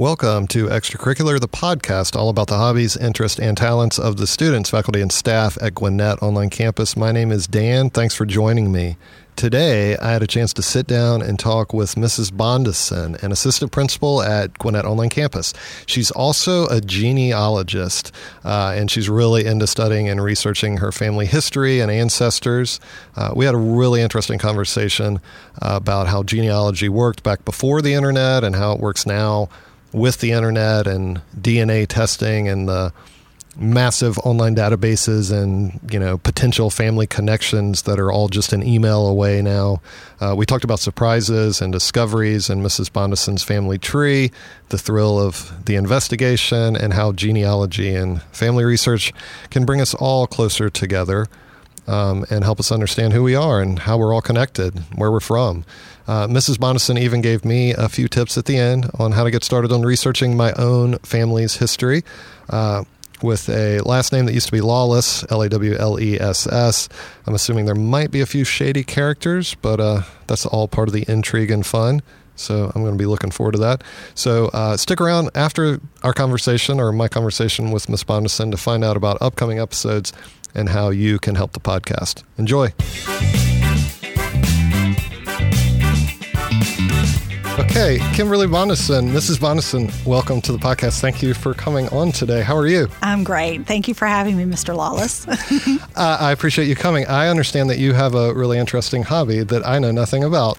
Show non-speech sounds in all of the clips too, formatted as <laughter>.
Welcome to Extracurricular, the podcast all about the hobbies, interests, and talents of the students, faculty, and staff at Gwinnett Online Campus. My name is Dan. Thanks for joining me. Today, I had a chance to sit down and talk with Mrs. Bondison, an assistant principal at Gwinnett Online Campus. She's also a genealogist, uh, and she's really into studying and researching her family history and ancestors. Uh, we had a really interesting conversation uh, about how genealogy worked back before the internet and how it works now with the internet and DNA testing and the massive online databases and you know potential family connections that are all just an email away now. Uh, we talked about surprises and discoveries and Mrs. Bondison's family tree, the thrill of the investigation, and how genealogy and family research can bring us all closer together um, and help us understand who we are and how we're all connected, where we're from. Uh, Mrs. Bondison even gave me a few tips at the end on how to get started on researching my own family's history. Uh, with a last name that used to be Lawless, L A W L E S S. I'm assuming there might be a few shady characters, but uh, that's all part of the intrigue and fun. So I'm going to be looking forward to that. So uh, stick around after our conversation or my conversation with Miss Bondison to find out about upcoming episodes and how you can help the podcast. Enjoy. Okay, Kimberly Bondison, Mrs. Bondison, welcome to the podcast. Thank you for coming on today. How are you? I'm great. Thank you for having me, Mr. Lawless. <laughs> uh, I appreciate you coming. I understand that you have a really interesting hobby that I know nothing about.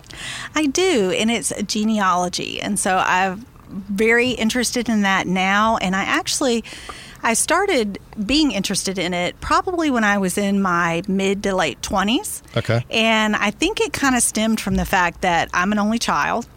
I do, and it's genealogy. And so I'm very interested in that now. And I actually. I started being interested in it probably when I was in my mid to late 20s. Okay. And I think it kind of stemmed from the fact that I'm an only child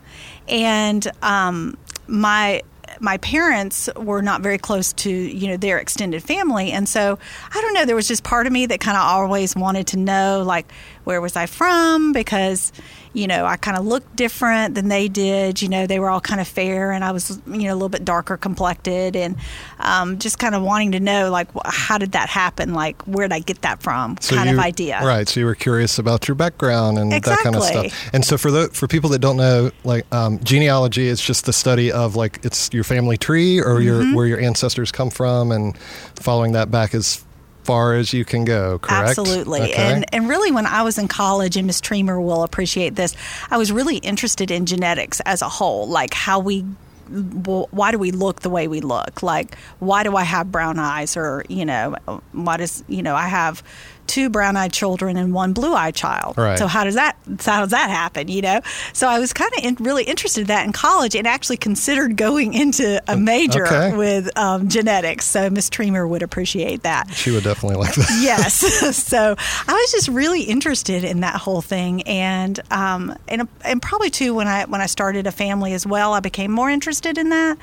and um, my my parents were not very close to you know their extended family. And so i don't know there was just part of me that kind of always wanted to know like where was i from because you know, I kind of looked different than they did. You know, they were all kind of fair, and I was, you know, a little bit darker complected, and um, just kind of wanting to know, like, how did that happen? Like, where did I get that from? So kind you, of idea. Right. So you were curious about your background and exactly. that kind of stuff. And so for the for people that don't know, like, um, genealogy is just the study of like it's your family tree or mm-hmm. your where your ancestors come from, and following that back is far as you can go, correct? Absolutely. Okay. And and really when I was in college and Miss Tremer will appreciate this, I was really interested in genetics as a whole, like how we why do we look the way we look? Like, why do I have brown eyes? Or, you know, why does, you know, I have two brown-eyed children and one blue-eyed child. Right. So how does that how does that happen? You know. So I was kind of in, really interested in that in college, and actually considered going into a major okay. with um, genetics. So Miss Tremer would appreciate that. She would definitely like that. <laughs> yes. <laughs> so I was just really interested in that whole thing, and um, and and probably too when I when I started a family as well, I became more interested in that.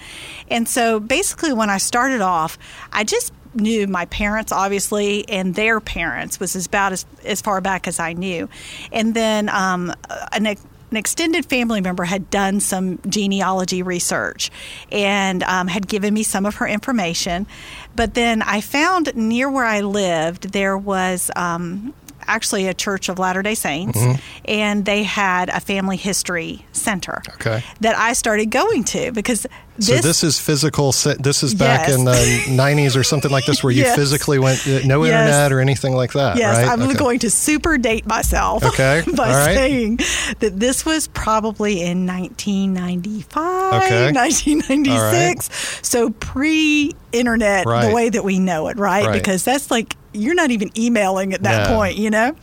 And so basically, when I started off, I just knew my parents obviously and their parents was about as, as far back as I knew. And then um, an, an extended family member had done some genealogy research and um, had given me some of her information. But then I found near where I lived, there was um, actually a Church of Latter day Saints, mm-hmm. and they had a family history center okay. that I started going to because so this is physical. This is back yes. in the '90s <laughs> or something like this, where you yes. physically went uh, no yes. internet or anything like that. Yes, right? I'm okay. going to super date myself. Okay, <laughs> by right. saying that this was probably in 1995, okay. 1996. Right. So pre-internet, the way that we know it, right? right? Because that's like you're not even emailing at that no. point, you know?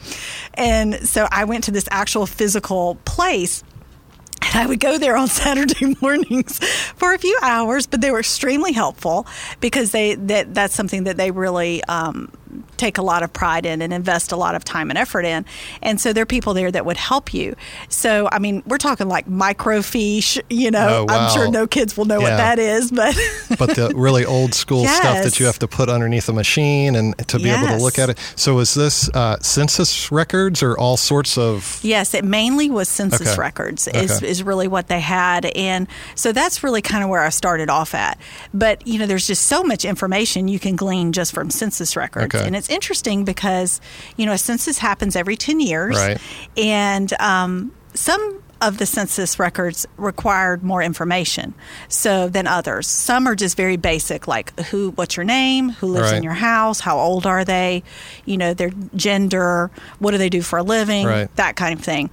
And so I went to this actual physical place and I would go there on <laughs> Saturday mornings for a few hours, but they were extremely helpful because they that that's something that they really um, take a lot of pride in and invest a lot of time and effort in. And so there are people there that would help you. So, I mean, we're talking like microfiche, you know, oh, wow. I'm sure no kids will know yeah. what that is, but. <laughs> but the really old school yes. stuff that you have to put underneath a machine and to be yes. able to look at it. So, is this uh, census records or all sorts of. Yes, it mainly was census okay. records, is, okay. is really what they had. And so that's really kind of where I started off at. But, you know, there's just so much information you can glean just from census records. Okay. And it's interesting because, you know, a census happens every 10 years. Right. And um, some of the census records required more information so than others. Some are just very basic, like who, what's your name, who lives Right. in your house, how old are they, you know, their gender, what do they do for a living, Right. that kind of thing.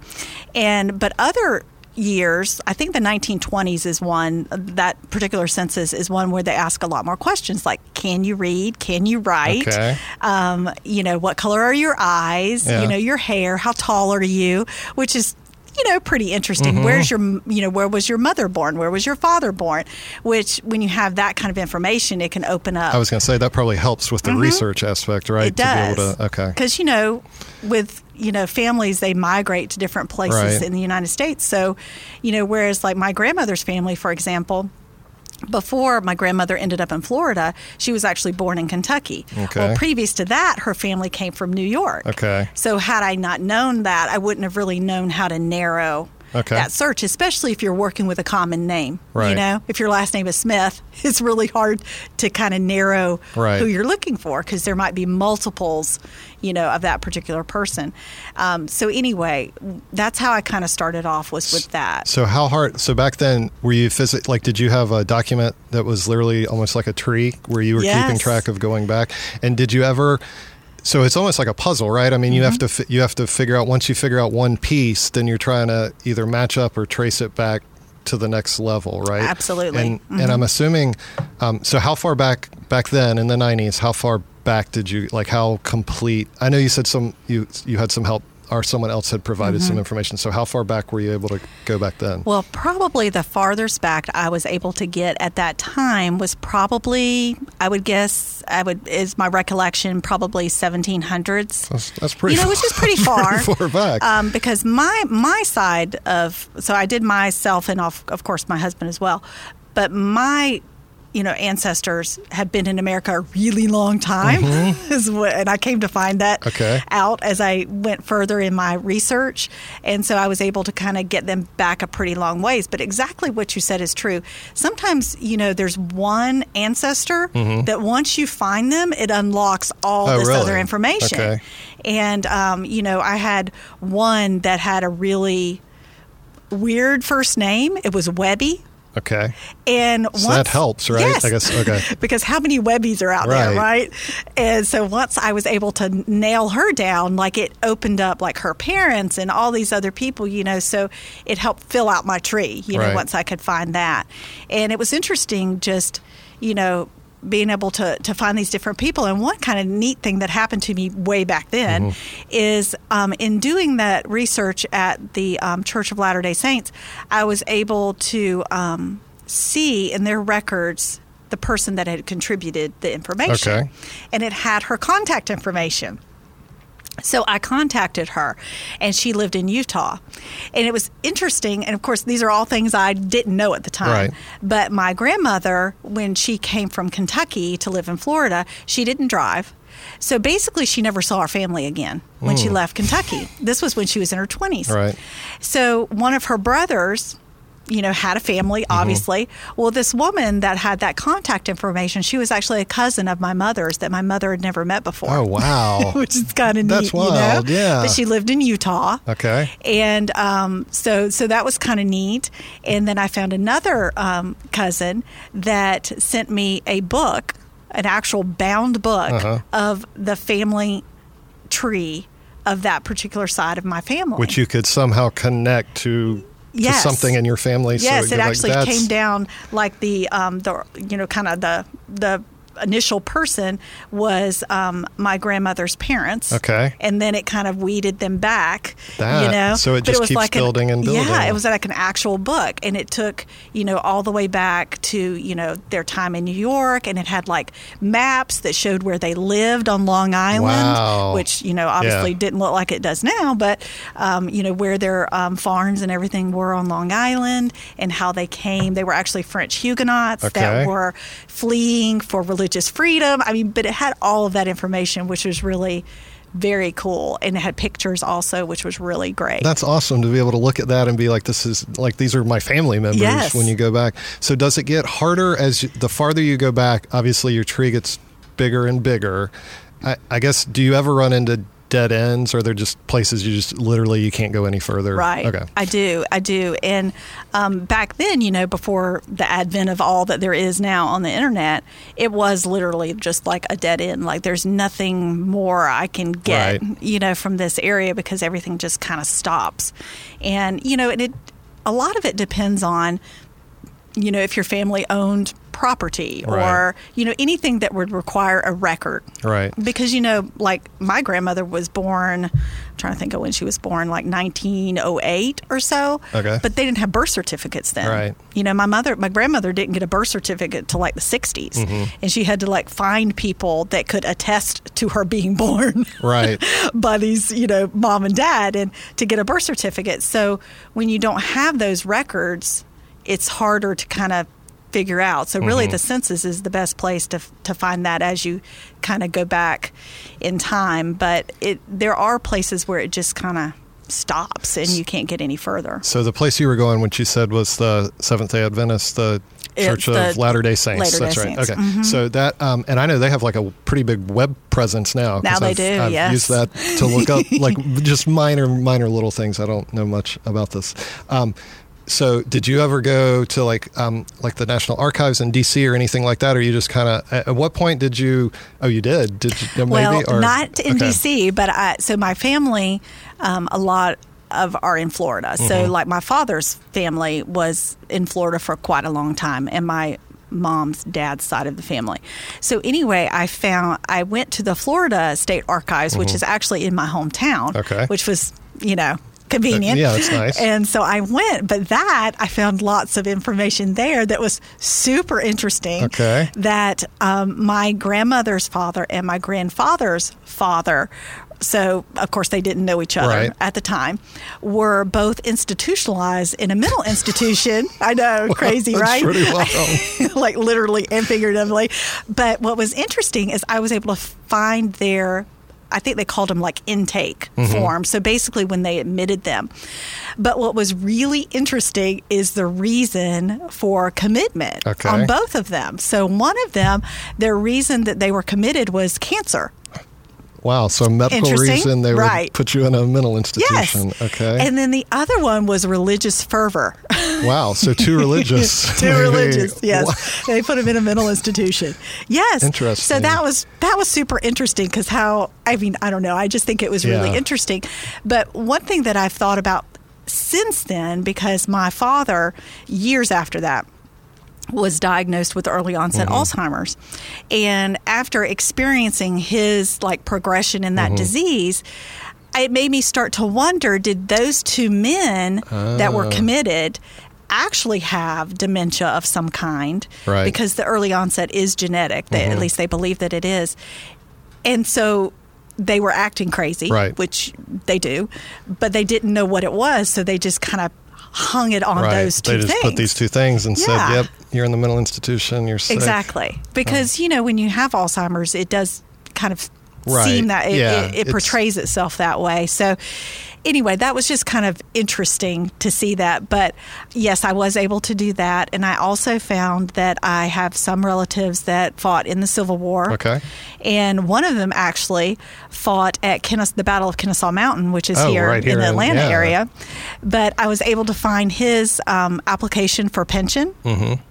And but other years, I think the 1920s is one that particular census is one where they ask a lot more questions like can you read, can you write, Okay. um, you know, what color are your eyes, Yeah. you know, your hair, how tall are you, which is you know pretty interesting Mm-hmm. where's your you know where was your mother born where was your father born which when you have that kind of information it can open up I was going to say that probably helps with the research aspect, right? Mm-hmm. it does To be able to, okay. because you know with you know families they migrate to different places Right. in the united states so you know whereas like my grandmother's family for example before my grandmother ended up in Florida, she was actually born in Kentucky. Okay. Well, previous to that, her family came from New York. Okay. So, had I not known that, I wouldn't have really known how to narrow Okay. that search, especially if you're working with a common name. Right. You know, if your last name is Smith, <laughs> it's really hard to kind of narrow Right. who you're looking for because there might be multiples, you know, of that particular person. Um, so anyway, that's how I kind of started off was with that. So how hard? So back then, were you physic like? Did you have a document that was literally almost like a tree where you were keeping track of going back? And did you ever? So it's almost like a puzzle, right? I mean, you Mm-hmm. have to you have to figure out once you figure out one piece, then you're trying to either match up or trace it back to the next level, right? Absolutely. And Mm-hmm. and I'm assuming. Um, so how far back back then in the '90s? How far back did you like? How complete? I know you said some you you had some help or someone else had provided Mm-hmm. some information. So how far back were you able to go back then? Well, probably the farthest back I was able to get at that time was probably, I would guess, I would is my recollection, probably 1700s. That's, that's pretty. you know, which is pretty <laughs> far. pretty far back. Um, because my my side of so I did myself and of, of course my husband as well, but my you know ancestors have been in America a really long time, <laughs> is what, and I came to find that Mm-hmm. Okay. out as I went further in my research, and so I was able to kind of get them back a pretty long ways. But exactly what you said is true. Sometimes you know there's one ancestor that once you find them, it unlocks all Mm-hmm. Oh, this really? other information. Okay. And, um, you know, I had one that had a really weird first name. It was Webby. Okay. And So once, that helps, right? Yes. I guess- okay. <laughs> because how many Webbies are out there, Right. right? And so once I was able to nail her down, like it opened up like her parents and all these other people, you know, so it helped fill out my tree, you know, Right. once I could find that. And it was interesting just, you know, being able to, to find these different people. And one kind of neat thing that happened to me way back then Mm-hmm. is um, in doing that research at the um, Church of Latter day Saints, I was able to um, see in their records the person that had contributed the information. Okay. And it had her contact information. So I contacted her, and she lived in Utah. And it was interesting. And of course, these are all things I didn't know at the time. Right. But my grandmother, when she came from Kentucky to live in Florida, she didn't drive. So basically, she never saw her family again when she left Kentucky. This was when she was in her 20s. Hmm. Right. So one of her brothers, you know, had a family, Mm-hmm. obviously. Well, this woman that had that contact information, she was actually a cousin of my mother's that my mother had never met before. Oh wow. <laughs> Which is kind of neat, That's you know? yeah. But she lived in Utah. Okay. And um, so, so that was kind of neat. And then I found another um, cousin that sent me a book, an actual bound book Uh-huh. of the family tree of that particular side of my family. Which you could somehow connect to, to Yes. something in your family. Yes, you're it like, actually came down like the um, the you know kind of the the initial person was um, my grandmother's parents. Okay. and then it kind of weeded them back. That- you know, so it just was keeps like an- building and building. Yeah, it was like an actual book, and it took you know all the way back to you know their time in New York, and it had like maps that showed where they lived on Long Island, Wow. which you know obviously Yeah. didn't look like it does now, but um, you know where their um, farms and everything were on Long Island and how they came. They were actually French Huguenots Okay. that were fleeing for religious freedom. I mean, but it had all of that information, which was really very cool, and it had pictures also, which was really great. That's awesome to be able to look at that and be like, this is like these are my family members Yes. when you go back. So does it get harder as you, the farther you go back? Obviously, your tree gets bigger and bigger. I, I guess. Do you ever run into dead ends, or they're just places you just literally you can't go any further? Right. Okay. I do. I do. And um, back then, you know, before the advent of all that there is now on the internet, it was literally just like a dead end. Like there's nothing more I can get, Right. you know, from this area because everything just kind of stops. And you know, and it a lot of it depends on you know if your family owned property or Right. you know anything that would require a record Right. because you know like my grandmother was born I'm trying to think of when she was born like 1908 or so Okay. but they didn't have birth certificates then Right. you know my mother my grandmother didn't get a birth certificate till like the 60s Mm-hmm. and she had to like find people that could attest to her being <laughs> born Right. <laughs> by these, you know, mom and dad and to get a birth certificate. So when you don't have those records, it's harder to kind of figure out. So really the census is the best place to to find that as you kind of go back in time, but it there are places where it just kind of stops and you can't get any further. So the place you were going when she said was the Seventh Day Adventist, the Church of Latter Day Saints. Latter-day That's right. Saints. Okay. Mhm. So that, um, and I know they have like a pretty big web presence now. Now they I've, do, I've yes. used that to look up like <laughs> just minor, minor little things. I don't know much about this. Um, so did you ever go to like um, like the National Archives in DC or anything like that, or you just kind of? At what point did you? Oh, you did. Did you? Maybe Well, or, not in okay. DC, but I, so my family, um, a lot of are in Florida. So Mm-hmm. like my father's family was in Florida for quite a long time, and my mom's dad's side of the family. So anyway, I found I went to the Florida State Archives, which is actually in my hometown, Mm-hmm. Okay. which was you know convenient. yeah, that's nice. And so I went, but that I found lots of information there that was super interesting Okay. that um, my grandmother's father and my grandfather's father so of course they didn't know each other Right. at the time were both institutionalized in a mental <laughs> institution i know crazy right pretty wild. <laughs> like literally and figuratively but what was interesting is i was able to find their I think they called them like intake Mm-hmm. forms. So basically, when they admitted them. But what was really interesting is the reason for commitment Okay. on both of them. So one of them, their reason that they were committed was cancer. Wow. So medical reason they would put you in a mental Yes. institution. Okay. And then the other one was religious fervor. Wow, so too <laughs> religious. Too religious, yes. Wow. They put him in a mental institution. Yes. Interesting. So that was that was super interesting because how I mean I don't know I just think it was really Yeah. interesting. But one thing that I've thought about since then because my father years after that was diagnosed with early onset mm-hmm. Alzheimer's. And after experiencing his like progression in that mm-hmm. disease, it made me start to wonder did those two men that were Ah. committed actually have dementia of some kind Right. because the early onset is genetic they, at mm-hmm. least they believe that it is and so they were acting crazy Right. which they do but they didn't know what it was so they just kind of hung it on Right. those two they just things put these two things and Yeah. said, "Yep, you're in the mental institution. You're sick." Exactly. Because, you know, when you have Alzheimer's, it does kind of Right. seem that it, Yeah, it, it portrays itself that way. So, anyway, that was just kind of interesting to see that. But yes, I was able to do that. And I also found that I have some relatives that fought in the Civil War. Okay. And one of them actually fought at Kennes- the Battle of Kennesaw Mountain, which is Oh, here, right here in the in- Atlanta yeah. area. But I was able to find his um, application for pension Mm-hmm.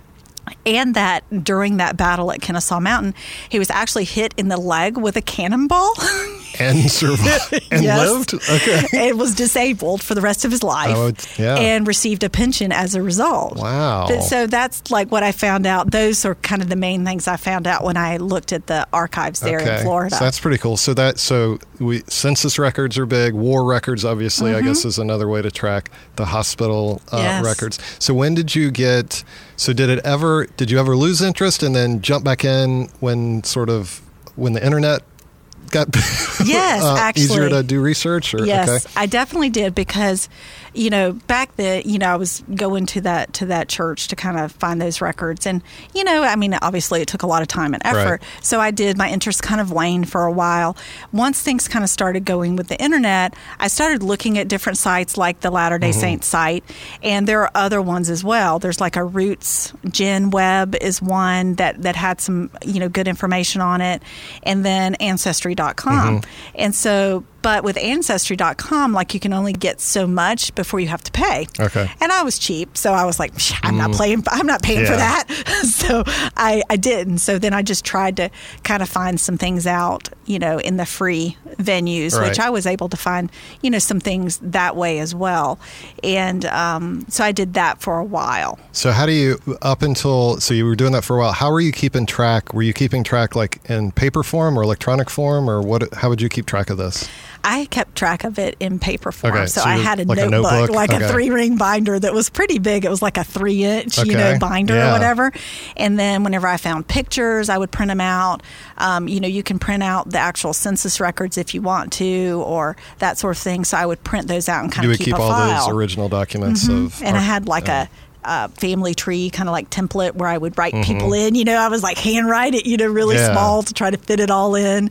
And that during that battle at Kennesaw Mountain, he was actually hit in the leg with a cannonball <laughs> And <laughs> survived and Yes. lived. Okay. and was disabled for the rest of his life Oh, yeah. and received a pension as a result. Wow. But- So that's like what I found out. Those are kind of the main things I found out when I looked at the archives there in Florida. So that's pretty cool. So that so we census records are big. War records, obviously, I guess is another way to track the hospital uh, Mm-hmm. Yes. records. So when did you get? So did it ever? Did you ever lose interest and then jump back in when sort of when the internet got <laughs> Yes, uh, easier actually. to do research? Or Yes, okay. I definitely did because, you know, back then, you know, I was going to that to that church to kind of find those records, and you know, I mean, obviously, it took a lot of time and effort. Right. So I did. My interest kind of waned for a while. Once things kind of started going with the internet, I started looking at different sites like the Latter Day Saints site, and there are other ones as well. There's like a Roots Gen Web is one that that had some you know good information on it, and then Ancestry.com. And so But with Ancestry.com, like you can only get so much before you have to pay. Okay. And I was cheap, so I was like, I'm not paying. I'm not paying for Mm. That. <laughs> so I, I didn't. So then I just tried to kind of find some things out, you know, in the free venues, Right. which I was able to find, you know, some things that way as well. And um, so I did that for a while. So how do you up until so you were doing that for a while? How were you keeping track? Were you keeping track like in paper form or electronic form or what? How would you keep track of this? I kept track of it in paper form. Okay, so, so I had a, like a notebook, notebook? like Okay. a three ring binder that was pretty big. It was like a three inch, you know, binder yeah. or whatever. And then whenever I found pictures, I would print them out. Um, you know, you can print out the actual census records if you want to, or that sort of thing. So I would print those out and kind You of would keep, keep all file. Mm-hmm. those original documents of. and I had like uh, a. Uh, family tree kind of like template where I would write Mm-hmm. people in. You know, I was like handwrite it, you know, really Yeah. small to try to fit it all in.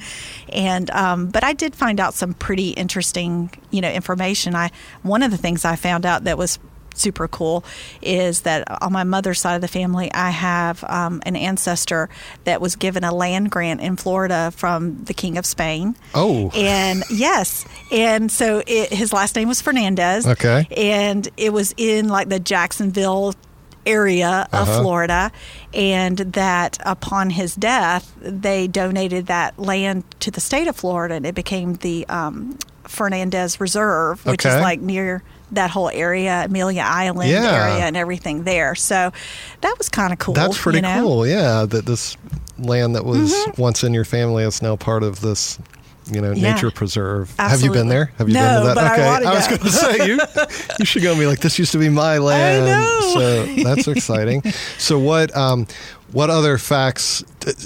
And um, but I did find out some pretty interesting, you know, information. I one of the things I found out that was super cool is that on my mother's side of the family, I have um, an ancestor that was given a land grant in Florida from the King of Spain. Oh. and <laughs> yes, and so it, his last name was Fernandez. Okay. and it was in like the Jacksonville area of Uh-huh. Florida, and that upon his death, they donated that land to the state of Florida, and it became the um, Fernandez Reserve, which is like near that whole area, Amelia Island Yeah. area, and everything there. So that was kind of cool. That's pretty you know? cool. Yeah, that this land that was Mm-hmm. once in your family is now part of this. You know, Yeah. nature preserve. Have you been there? Have you No, been to that? but I okay, wanna was going to say you. <laughs> You should go and be like, this used to be my land. So that's exciting. <laughs> so what? Um, what other facts?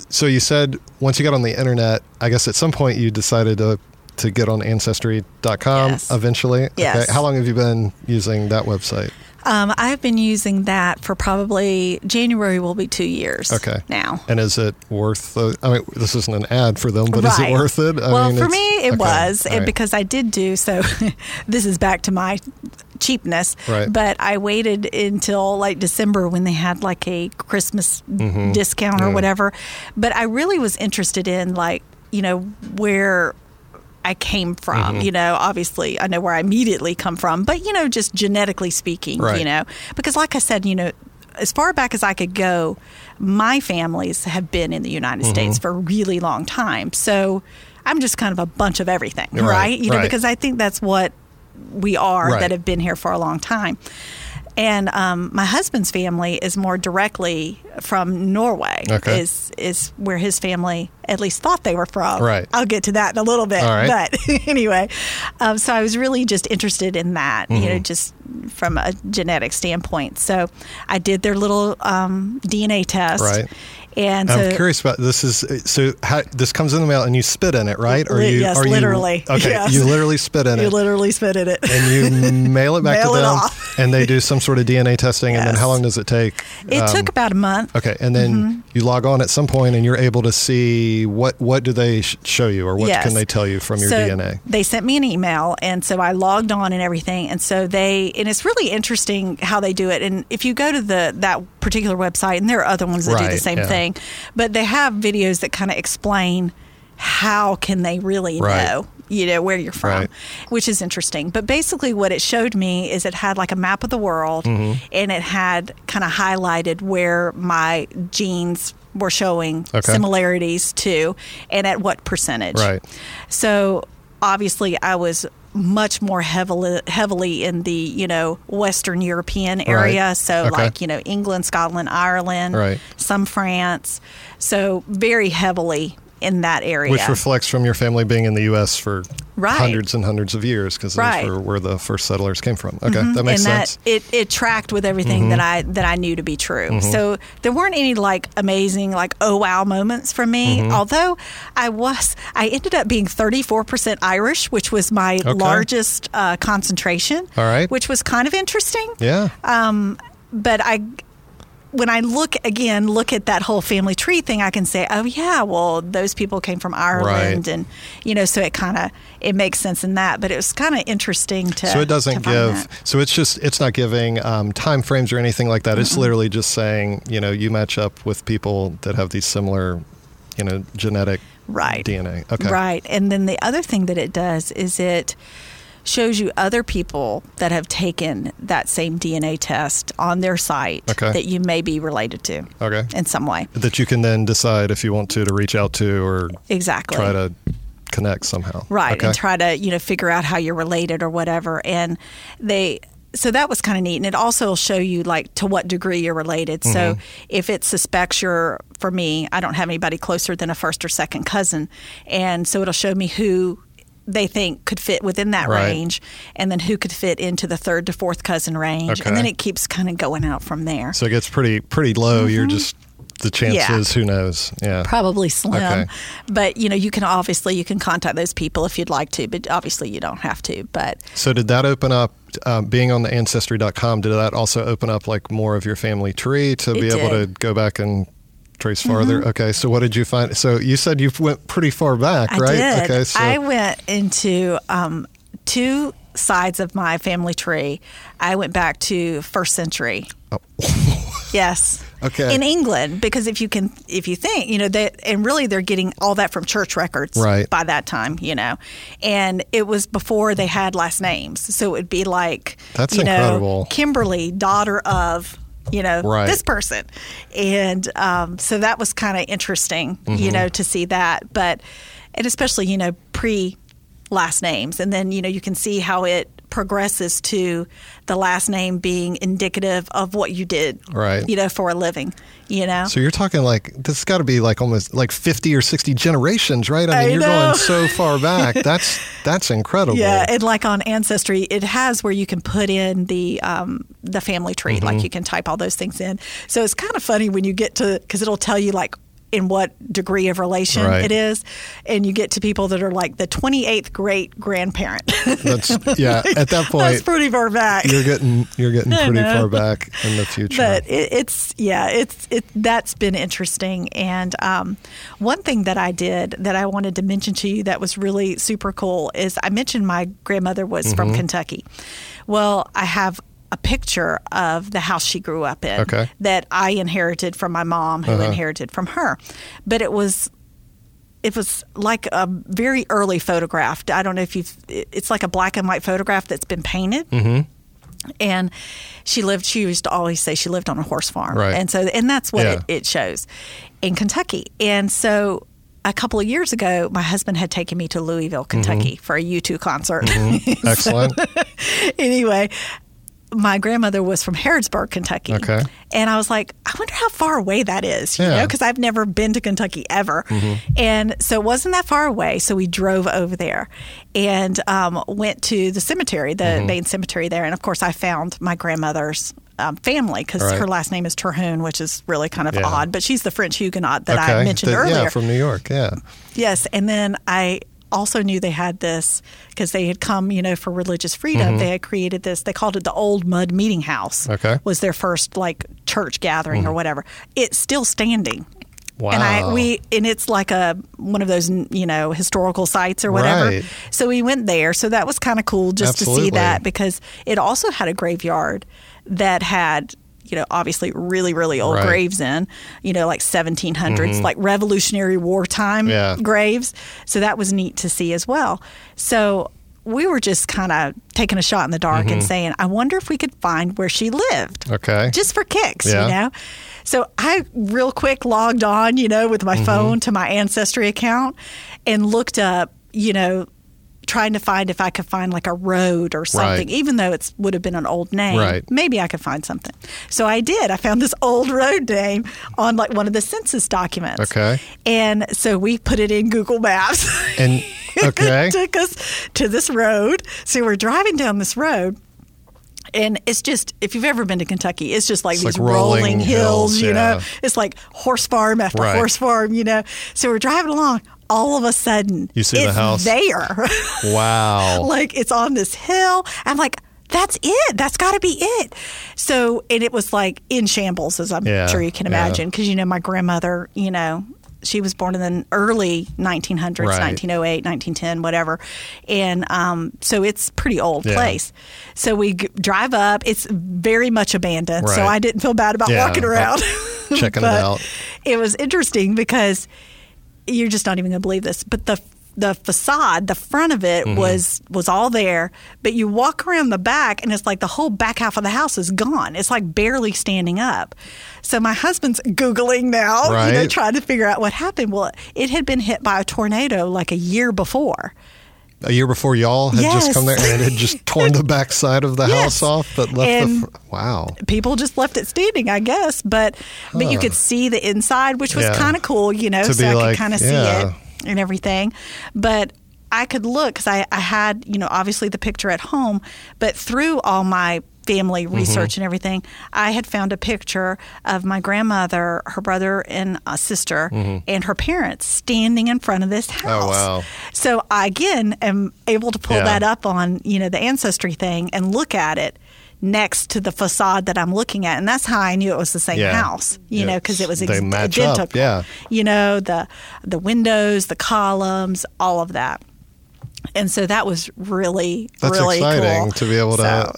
So you said once you got on the internet, I guess at some point you decided to to get on ancestry.com Yes. eventually. Yes. Okay. How long have you been using that website? Um, I've been using that for probably January will be two years. Okay. Now. And is it worth? The, I mean, this isn't an ad for them, but is it worth it? I well, mean, for me, it okay, was, right. because I did do so. <laughs> this is back to my cheapness, Right. but I waited until like December when they had like a Christmas discount or Mm-hmm. Whatever. But I really was interested in like you know where. I came from, Mm-hmm. you know, obviously I know where I immediately come from, but you know, just genetically speaking, Right. you know, because like I said, you know, as far back as I could go, my families have been in the United Mm-hmm. States for a really long time. So I'm just kind of a bunch of everything, Right, right? You know, right. because I think that's what we are Right. that have been here for a long time. And um, my husband's family is more directly from Norway. Okay. Is is where his family at least thought they were from. Right. I'll get to that in a little bit. Right. But <laughs> anyway, um, so I was really just interested in that. You Mm-hmm. know, just from a genetic standpoint. So I did their little um, DNA test. Right. And so I'm curious about this. Is so how, this comes in the mail and you spit in it, right? Or you? yes, are you- literally. okay, Yes. you literally spit in it. you literally spit in it. and you <laughs> mail it back Mail to them, and they do some sort of DNA testing. And then how long does it take? It Um, took about a month. Okay, and then Mm-hmm. you log on at some point, and you're able to see what what do they sh- show you, or what Yes. can they tell you from your so DNA? They sent me an email, and so I logged on and everything. And so they, and it's really interesting how they do it. And if you go to the that particular website, and there are other ones that do the same yeah. thing, but they have videos that kind of explain how can they really Right. know you know where you're from Right. which is interesting but basically what it showed me is it had like a map of the world Mm-hmm. and it had kind of highlighted where my genes were showing Okay. similarities to and at what percentage Right. so obviously, I was much more heavily heavily in the you know Western European area. Right. So Okay. like you know England, Scotland, Ireland, Right. some France. So very heavily in that area. Which reflects from your family being in the U.S. for Right. hundreds and hundreds of years, because that's Right. were where the first settlers came from. Okay, mm-hmm. that makes and sense. that it, it tracked with everything that mm-hmm. I that I knew to be true. Mm-hmm. So there weren't any like amazing like oh wow moments for me. Although I was I ended up being 34% Irish, which was my Okay. largest uh, concentration. All right. Which was kind of interesting. yeah. Um, but I when I look again, look at that whole family tree thing, I can say, oh yeah, well those people came from Ireland, Right. and you know, so it kind of it makes sense in that. But it was kind of interesting to. So it doesn't give. So it's just it's not giving um, time frames or anything like that. It's literally just saying you know you match up with people that have these similar, you know, genetic right. DNA. Okay. Right. And then the other thing that it does is it shows you other people that have taken that same DNA test on their site Okay. that you may be related to Okay. in some way. That you can then decide if you want to to reach out to or Exactly. try to connect somehow. right Okay. and try to you know figure out how you're related or whatever and they so that was kind of neat and it also will show you like to what degree you're related so Mm-hmm. if it suspects you're for me i don't have anybody closer than a first or second cousin and so it'll show me who they think could fit within that Right. range and then who could fit into the third to fourth cousin range Okay. and then it keeps kind of going out from there So it gets pretty pretty low. You're just the chances. Mm-hmm. Yeah. Who knows? Yeah. probably slim Okay. but you know you can obviously you can contact those people if you'd like to but obviously you don't have to but So did that open up? Um, being on the ancestry.com, did that also open up like more of your family tree to It be able to. Mm-hmm. go back and trace farther? Okay. So what did you find? So you said you went pretty far back, I right? did. Okay. So I went into um, two sides of my family tree. I went back to first century. <laughs> yes. Oh. Okay. In England, because if you can, if you think, you know, that, and really they're getting all that from church records Right. by that time, you know, and it was before they had last names, so it would be like, That's you incredible. know, Kimberly, daughter of. You know Right. this person, and um, so that was kind of interesting, Mm-hmm. you know, to see that. But and especially you know pre last names, and then you know you can see how it progresses to the last name being indicative of what you did, Right. You know, for a living, you know. So you're talking like this got to be like almost like 50 or 60 generations, right? I mean, I you're know. going so far back. <laughs> That's that's incredible. Yeah, and like on Ancestry, it has where you can put in the um, the family tree, Mm-hmm. like you can type all those things in. So it's kind of funny when you get to because it'll tell you like in what degree of relation Right. it is, and you get to people that are like the twenty eighth great grandparent. That's <laughs> yeah. At that point, That's pretty far back. you're getting you're getting <laughs> pretty far back in the future. but it, it's yeah it's it that's been interesting and um, one thing that i did that i wanted to mention to you that was really super cool is i mentioned my grandmother was from Mm-hmm. kentucky well i have a picture of the house she grew up in Okay. that i inherited from my mom who Uh-huh. inherited from her but it was it was like a very early photograph. I don't know if you've. It's like a black and white photograph that's been painted. Mm-hmm. And she lived. She used to always say she lived on a horse farm, Right. and so and that's what Yeah. it, it shows in Kentucky. And so a couple of years ago, my husband had taken me to Louisville, Kentucky, Mm-hmm. for a U two concert. <laughs> Excellent. <laughs> anyway, my grandmother was from Harrodsburg, Kentucky. Okay. And I was like, I wonder how far away that is, you know, because I've never been to Kentucky ever. And so it wasn't that far away. So we drove over there and um, went to the cemetery, the main cemetery there. And of course, I found my grandmother's. Um, family because Right. her last name is Terhune, which is really kind of Yeah. odd, but she's the French Huguenot that okay. I mentioned The- earlier. Yeah, from New York. Yeah. Yes, and then I also knew they had this because they had come, you know, for religious freedom. They had created this. They called it the Old Mud Meeting House. Mm-hmm. Okay. was their first like church gathering or whatever. It's still standing. Wow. And I we and it's like a one of those you know historical sites or whatever. Right. So we went there. So that was kind of cool just to see that because it also had a graveyard that had you know obviously really really old Right. Mm-hmm. graves in you know like 1700s like Revolutionary wartime Yeah. graves. So that was neat to see as well. So we were just kind of taking a shot in the dark Mm-hmm. and saying, I wonder if we could find where she lived Okay. just for kicks, Yeah. you know? So I real quick logged on, you know, with Mm-hmm. my phone to my Ancestry account and looked up, you know, trying to find if I could find like a road or something, Right. even though it would have been an old name. Right. Maybe I could find something. So I did. I found this old road name on like one of the census documents. Okay. And so we put it in Google Maps. And <laughs> okay. it took us to this road. So we're driving down this road. And it's just, if you've ever been to Kentucky, it's just like It's these like rolling rolling, hills, hills, you yeah. know? It's like horse farm after Right. horse farm, you know? So we're driving along. All of a sudden, You see the house? there. <laughs> Wow. like it's on this hill. I'm like, that's it. That's got to be it. So, and it was like in shambles, as I'm Yeah, sure you can imagine, because you know my grandmother, you know, she was born in the early 1900s, Right. 1908, 1910, whatever, and um, so it's pretty old Yeah. place. So we g- drive up. It's very much abandoned, so I didn't feel bad about Yeah, walking around, checking it <laughs> out. It was interesting because you're just not even going to believe this, but the the facade, the front of it Mm-hmm. was was all there, but you walk around the back and it's like the whole back half of the house is gone. It's like barely standing up. So my husband's googling now, you know, trying to figure out what happened. Well, it had been hit by a tornado like a year before. A year before y'all had just come there and it had just <laughs> torn the back side of the Yes. house off, but left And- the. Fr- wow. people just left it standing, I guess. But but you could see the inside, which was Yeah. kind of cool, you know, To so I like, could kind of see it and everything. But I could look because I, I had, you know, obviously the picture at home, but through all my family Mm-hmm. research and everything, I had found a picture of my grandmother, her brother and a sister, and her parents standing in front of this house. Mm-hmm. Oh, wow. So I again am able to pull Yeah. that up on, you know, the ancestry thing and look at it next to the facade that I'm looking at, and that's how I knew it was the same Yeah. house. You know, because it was ex- match up, identical. yeah. You know the the windows, the columns, all of that, and so that was really That's really exciting cool. to be able to So,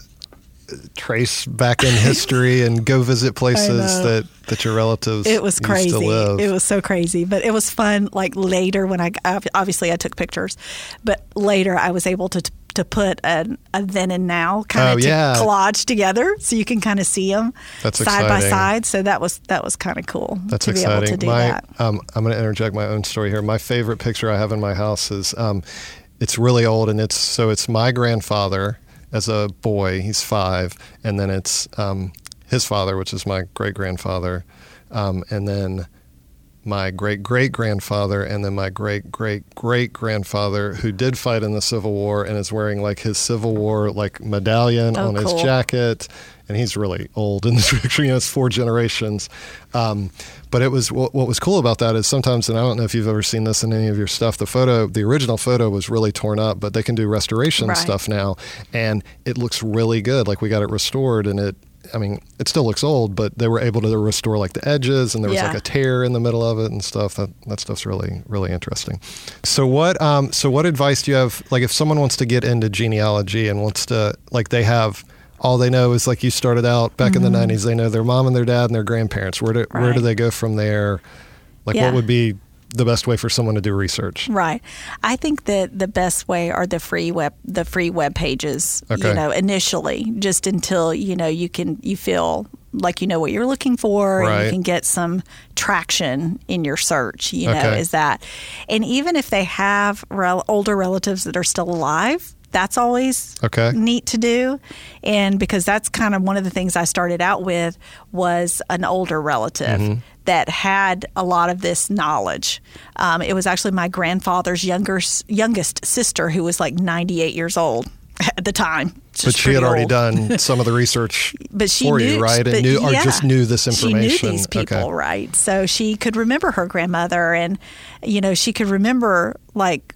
trace back in <laughs> history and go visit places that, that your relatives it was used crazy. to live. It was so crazy, but it was fun. Like later, when I obviously I took pictures, but later I was able to to put a, a then and now kind Oh, of yeah. collage together, so you can kind of see them That's side by side. So that was that was kind of cool That's to be exciting. able to do my, that. Um, I'm going to interject my own story here. My favorite picture I have in my house is um, it's really old, and it's so it's my grandfather as a boy. He's five, and then it's um, his father, which is my great grandfather, um, and then my great great grandfather, and then my great great great grandfather who did fight in the Civil War and is wearing like his Civil War like medallion Oh, on his jacket and he's really old in this <laughs> picture. You know, it's four generations. Um, but it was what, what was cool about that is sometimes, and I don't know if you've ever seen this in any of your stuff. The photo, the original photo, was really torn up, but they can do restoration Right. stuff now, and it looks really good. Like we got it restored, and it. I mean, it still looks old, but they were able to restore like the edges, and there was Yeah. like a tear in the middle of it and stuff. That that stuff's really really interesting. So what um so what advice do you have? Like if someone wants to get into genealogy and wants to like they have all they know is like you started out back in the '90s. They know their mom and their dad and their grandparents. Where do where do Mm-hmm. They go from there? Like Yeah. what would be the best way for someone to do research? Right. I think that the best way are the free web the free web pages. Okay. You know, initially, just until you know you can you feel like you know what you're looking for, and you can get some traction in your search. You know, Okay. is that, and even if they have rel- older relatives that are still alive. That's always Okay. neat to do, and because that's kind of one of the things I started out with was an older relative Mm-hmm. that had a lot of this knowledge. Um, it was actually my grandfather's younger youngest sister who was like 98 years old <laughs> at the time. But she had already old. done <laughs> some of the research But she for knew, you, right? And knew or just knew this information. She knew these people, Okay. right? So she could remember her grandmother, and you know she could remember like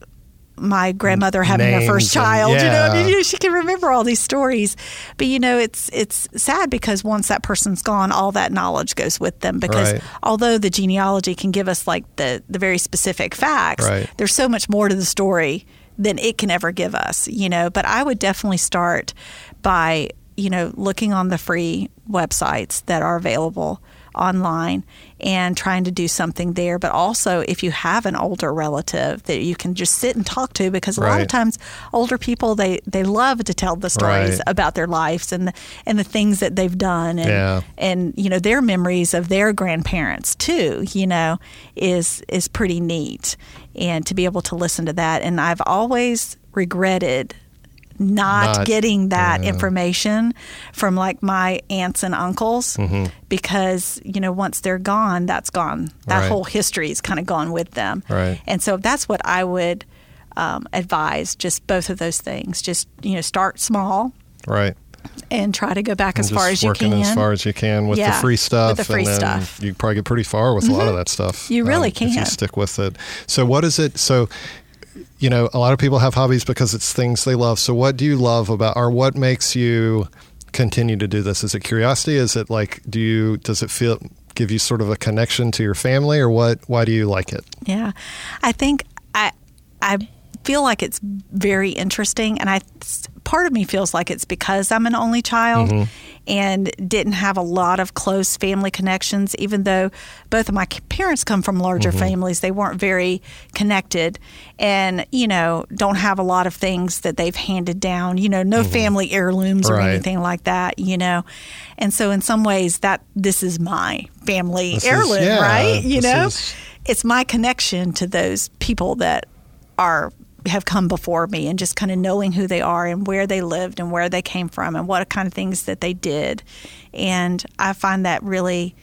my grandmother having her first and- child. You know, yeah. you <laughs> know, she can remember all these stories. But you know, it's it's sad because once that person's gone, all that knowledge goes with them. Because Right. although the genealogy can give us like the the very specific facts, Right. there's so much more to the story than it can ever give us. You know, but I would definitely start by you know looking on the free websites that are available online and trying to do something there. But also if you have an older relative that you can just sit and talk to because a lot of times older people they they love to tell the stories Right. about their lives and the, and the things that they've done. And Yeah. and you know their memories of their grandparents too you know is is pretty neat. And to be able to listen to that. And I've always regretted not, Not- getting that yeah. information from like my aunts and uncles Mm-hmm. because you know once they're gone that's gone that Right. whole history is kind of gone with them Right. and so that's what I would um, advise just both of those things just you know start small Right. and try to go back And as far as you can as far as you can with Yeah, the free stuff. with the free and then stuff. Mm-hmm. you probably get pretty far with a lot of that stuff. um, You really if you can. stick with it. So, what is it? So, you know, a lot of people have hobbies because it's things they love. So, what do you love about, or what makes you continue to do this? Is it curiosity? Is it like, do you? Does it feel give you sort of a connection to your family, or what? Why do you like it? Yeah, I think I I feel like it's very interesting, and I part of me feels like it's because I'm an only child Mm-hmm. and didn't have a lot of close family connections. Even though both of my parents come from larger Mm-hmm. families, they weren't very connected, and you know don't have a lot of things that they've handed down. You know, no family heirlooms or Mm-hmm. Anything like that. You know, and so in some ways that this is my family This is- heirloom, yeah, right? You know, is- it's my connection to those people that are have come before me and just kind of knowing who they are and where they lived and where they came from and what kind of things that they did. And i find that really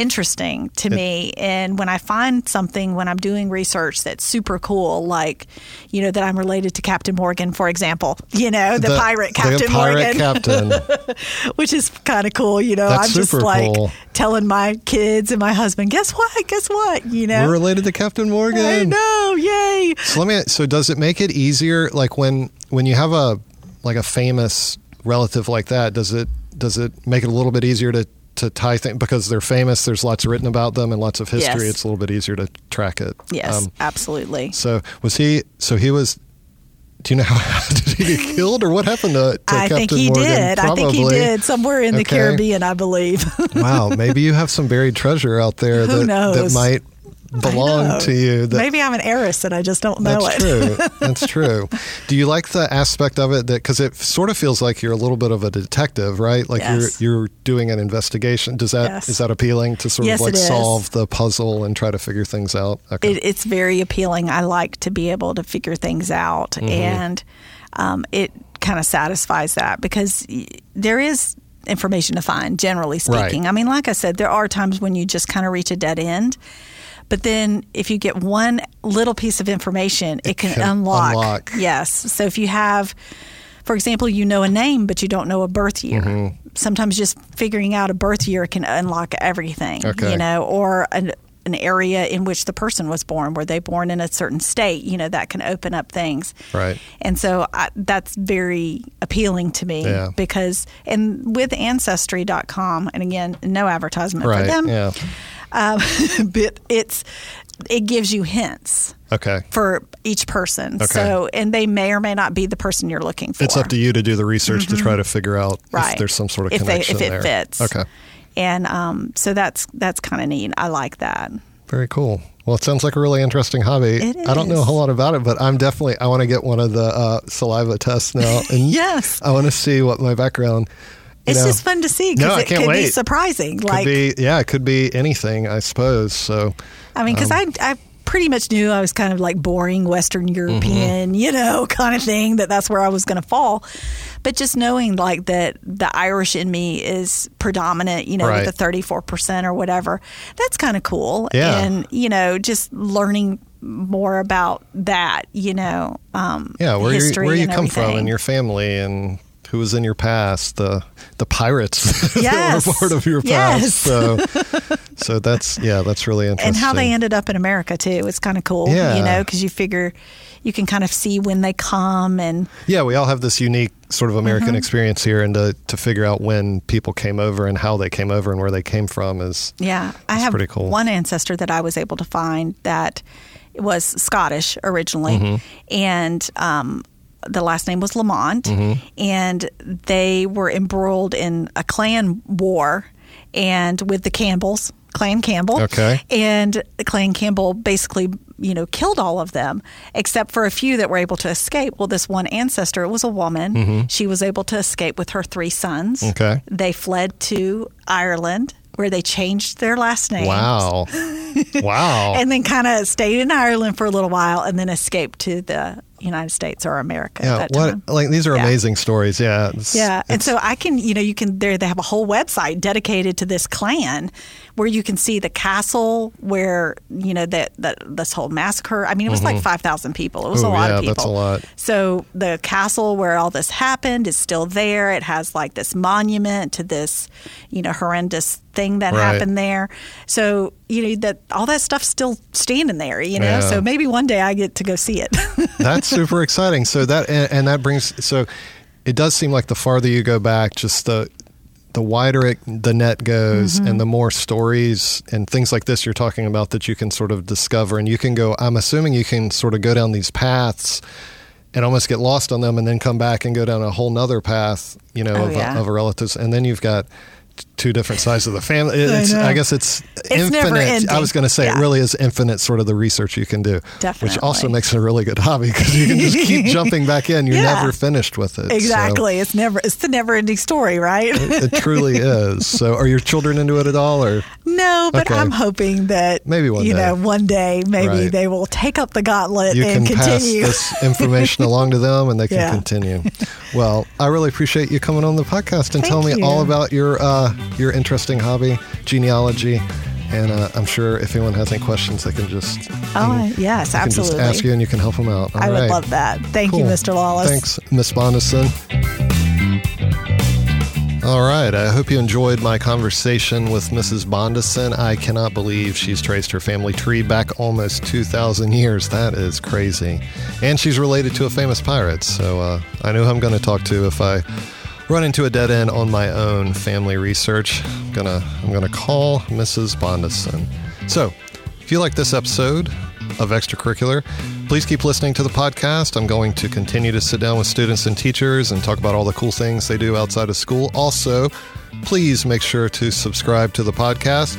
interesting to me and when i find something when i'm doing research that's super cool like you know that i'm related to captain morgan for example you know the, pirate captain the pirate morgan captain. <laughs> which is kind of cool you know That's i'm just like cool. telling my kids and my husband guess what guess what you know We're related to Captain Morgan. I know, yay! So let me. So does it make it easier? Like when when you have a like a famous relative like that, does it does it make it a little bit easier to to tie things because they're famous? There's lots written about them and lots of history. Yes. It's a little bit easier to track it. Yes, Um, absolutely. so was he? So he was. Do you know <laughs> how did he get killed or what happened to, to I Captain think he Morgan? did. I think he did somewhere in the Caribbean, I believe. <laughs> wow, maybe you have some buried treasure out there Who that, that might belong to you. That, Maybe I'm an heiress and I just don't know That's it. true. <laughs> That's true. Do you like the aspect of it that because it sort of feels like you're a little bit of a detective, right? Like Yes. you're you're doing an investigation. Does that is Yes. that appealing to sort Yes, of like solve the puzzle and try to figure things out? Okay. it, it's very appealing. I like to be able to figure things out, Mm-hmm. and um, it kind of satisfies that because there is information to find, generally speaking. Right. I mean, like I said, there are times when you just kind of reach a dead end. But then, if you get one little piece of information, it, can, can unlock. unlock. Yes. So if you have, for example, you know a name, but you don't know a birth year. Mm-hmm. Sometimes just figuring out a birth year can unlock everything. Okay. You know, or an, an area in which the person was born. Were they born in a certain state? You know, that can open up things. Right. And so I, that's very appealing to me Yeah. because, and with Ancestry.com, and again, no advertisement right. for them, Yeah. Um, <laughs> but it's it gives you hints Okay. for each person. Okay. So, and they may or may not be the person you're looking for. It's up to you to do the research to try to figure out Mm-hmm. right. if there's some sort of if they, connection if it there. fits. Okay. And um, so that's that's kind of neat. I like that. Very cool. Well, it sounds like a really interesting hobby. It I don't know a whole lot about it, but I'm definitely I want to get one of the uh, saliva tests now, <laughs> and Yes. I want to see what my background. You It's know, just fun to see because I it could be surprising. could like, be yeah, it could be anything, I suppose. So I mean, because um, I, I pretty much knew I was kind of like boring Western Mm-hmm. European, you know, <laughs> kind of thing, that that's where I was going to fall. But just knowing like that the Irish in me is predominant, you know, Right. with the 34% or whatever, that's kind of cool. Yeah. And, you know, just learning more about that, you know, um, yeah, where you history where you come from and your family and who was in your past, the the pirates <laughs> that were part of your Yes. past. So so that's yeah, that's really interesting. and how they ended up in America too. It's kind of cool, Yeah. you know, because you figure you can kind of see when they come and Yeah, we all have this unique sort of American Mm-hmm. experience here, and to, to figure out when people came over and how they came over and where they came from is Yeah, I have pretty cool. one ancestor that I was able to find that was Scottish originally, Mm-hmm. and um, the last name was Lamont, Mm-hmm. and they were embroiled in a clan war, and with the Campbells. Clan Campbell. Okay. And Clan Campbell basically, you know, killed all of them except for a few that were able to escape. Well, this one ancestor, it was a woman. She was able to escape with her three sons. Mm-hmm. Okay. They fled to Ireland where they changed their last name. wow, <laughs> wow. And then kind of stayed in Ireland for a little while and then escaped to the United States or America yeah, what time. like these are Yeah. amazing stories. Yeah, it's- Yeah, and so I can, you know, you can there they have a whole website dedicated to this clan where you can see the castle where you know that that this whole massacre. I mean, it was like five thousand people. It was Ooh, a lot Mm-hmm. yeah, of people. that's a lot. So the castle where all this happened is still there. It has like this monument to this, you know, horrendous thing that Right. happened there. So you know that all that stuff's still standing there. You know, Yeah. so maybe one day I get to go see it. <laughs> that's super exciting. So that and, and that brings so it does seem like the farther you go back, just the the wider it, the net goes Mm-hmm. and the more stories and things like this you're talking about that you can sort of discover and you can go i'm assuming you can sort of go down these paths and almost get lost on them and then come back and go down a whole nother path you know Oh, of, yeah. of relatives and then you've got two different sides of the family it's, know. I, guess it's, It's infinite i was going to say Yeah. it really is infinite sort of the research you can do which also makes it a really good hobby because you can just keep <laughs> jumping back in you're Yeah. never finished with it So- Exactly. It's never it's the never ending story, right? it truly <laughs> is. So, are your children into it at all, or no, but Okay. I'm hoping that Maybe one you day. know one day maybe Right. they will take up the gauntlet you and can pass continue. this information along to them, and they can <laughs> Yeah. continue? Well, I really appreciate you coming on the podcast and Thank telling me you. all about your uh, your interesting hobby, genealogy. And uh, I'm sure if anyone has any questions, they can just oh yes, absolutely. just ask you, and you can help them out. All I would love that. Thank you, Mr. Lawless. Thanks, Miss Bondison. All right. I hope you enjoyed my conversation with Mrs. Bondison. I cannot believe she's traced her family tree back almost 2,000 years. That is crazy. And she's related to a famous pirate. So uh, I know who I'm going to talk to if I run into a dead end on my own family research. I'm gonna I'm gonna call Mrs. Bondison. So, if you like this episode of Extracurricular, please keep listening to the podcast. I'm going to continue to sit down with students and teachers and talk about all the cool things they do outside of school. Also, please make sure to subscribe to the podcast.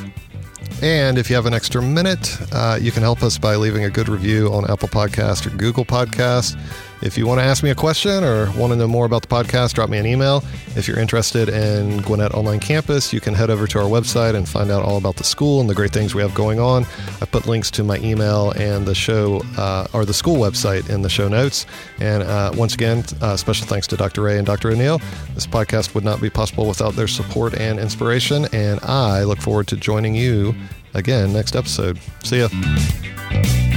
And if you have an extra minute, uh, you can help us by leaving a good review on Apple Podcast or Google Podcast. If you want to ask me a question or want to know more about the podcast, drop me an email. If you're interested in Gwinnett Online Campus, you can head over to our website and find out all about the school and the great things we have going on. I put links to my email and the show uh, or the school website in the show notes. And uh, once again, uh, special thanks to Dr. Ray and Dr. O'Neill. This podcast would not be possible without their support and inspiration. And I look forward to joining you again next episode. See ya.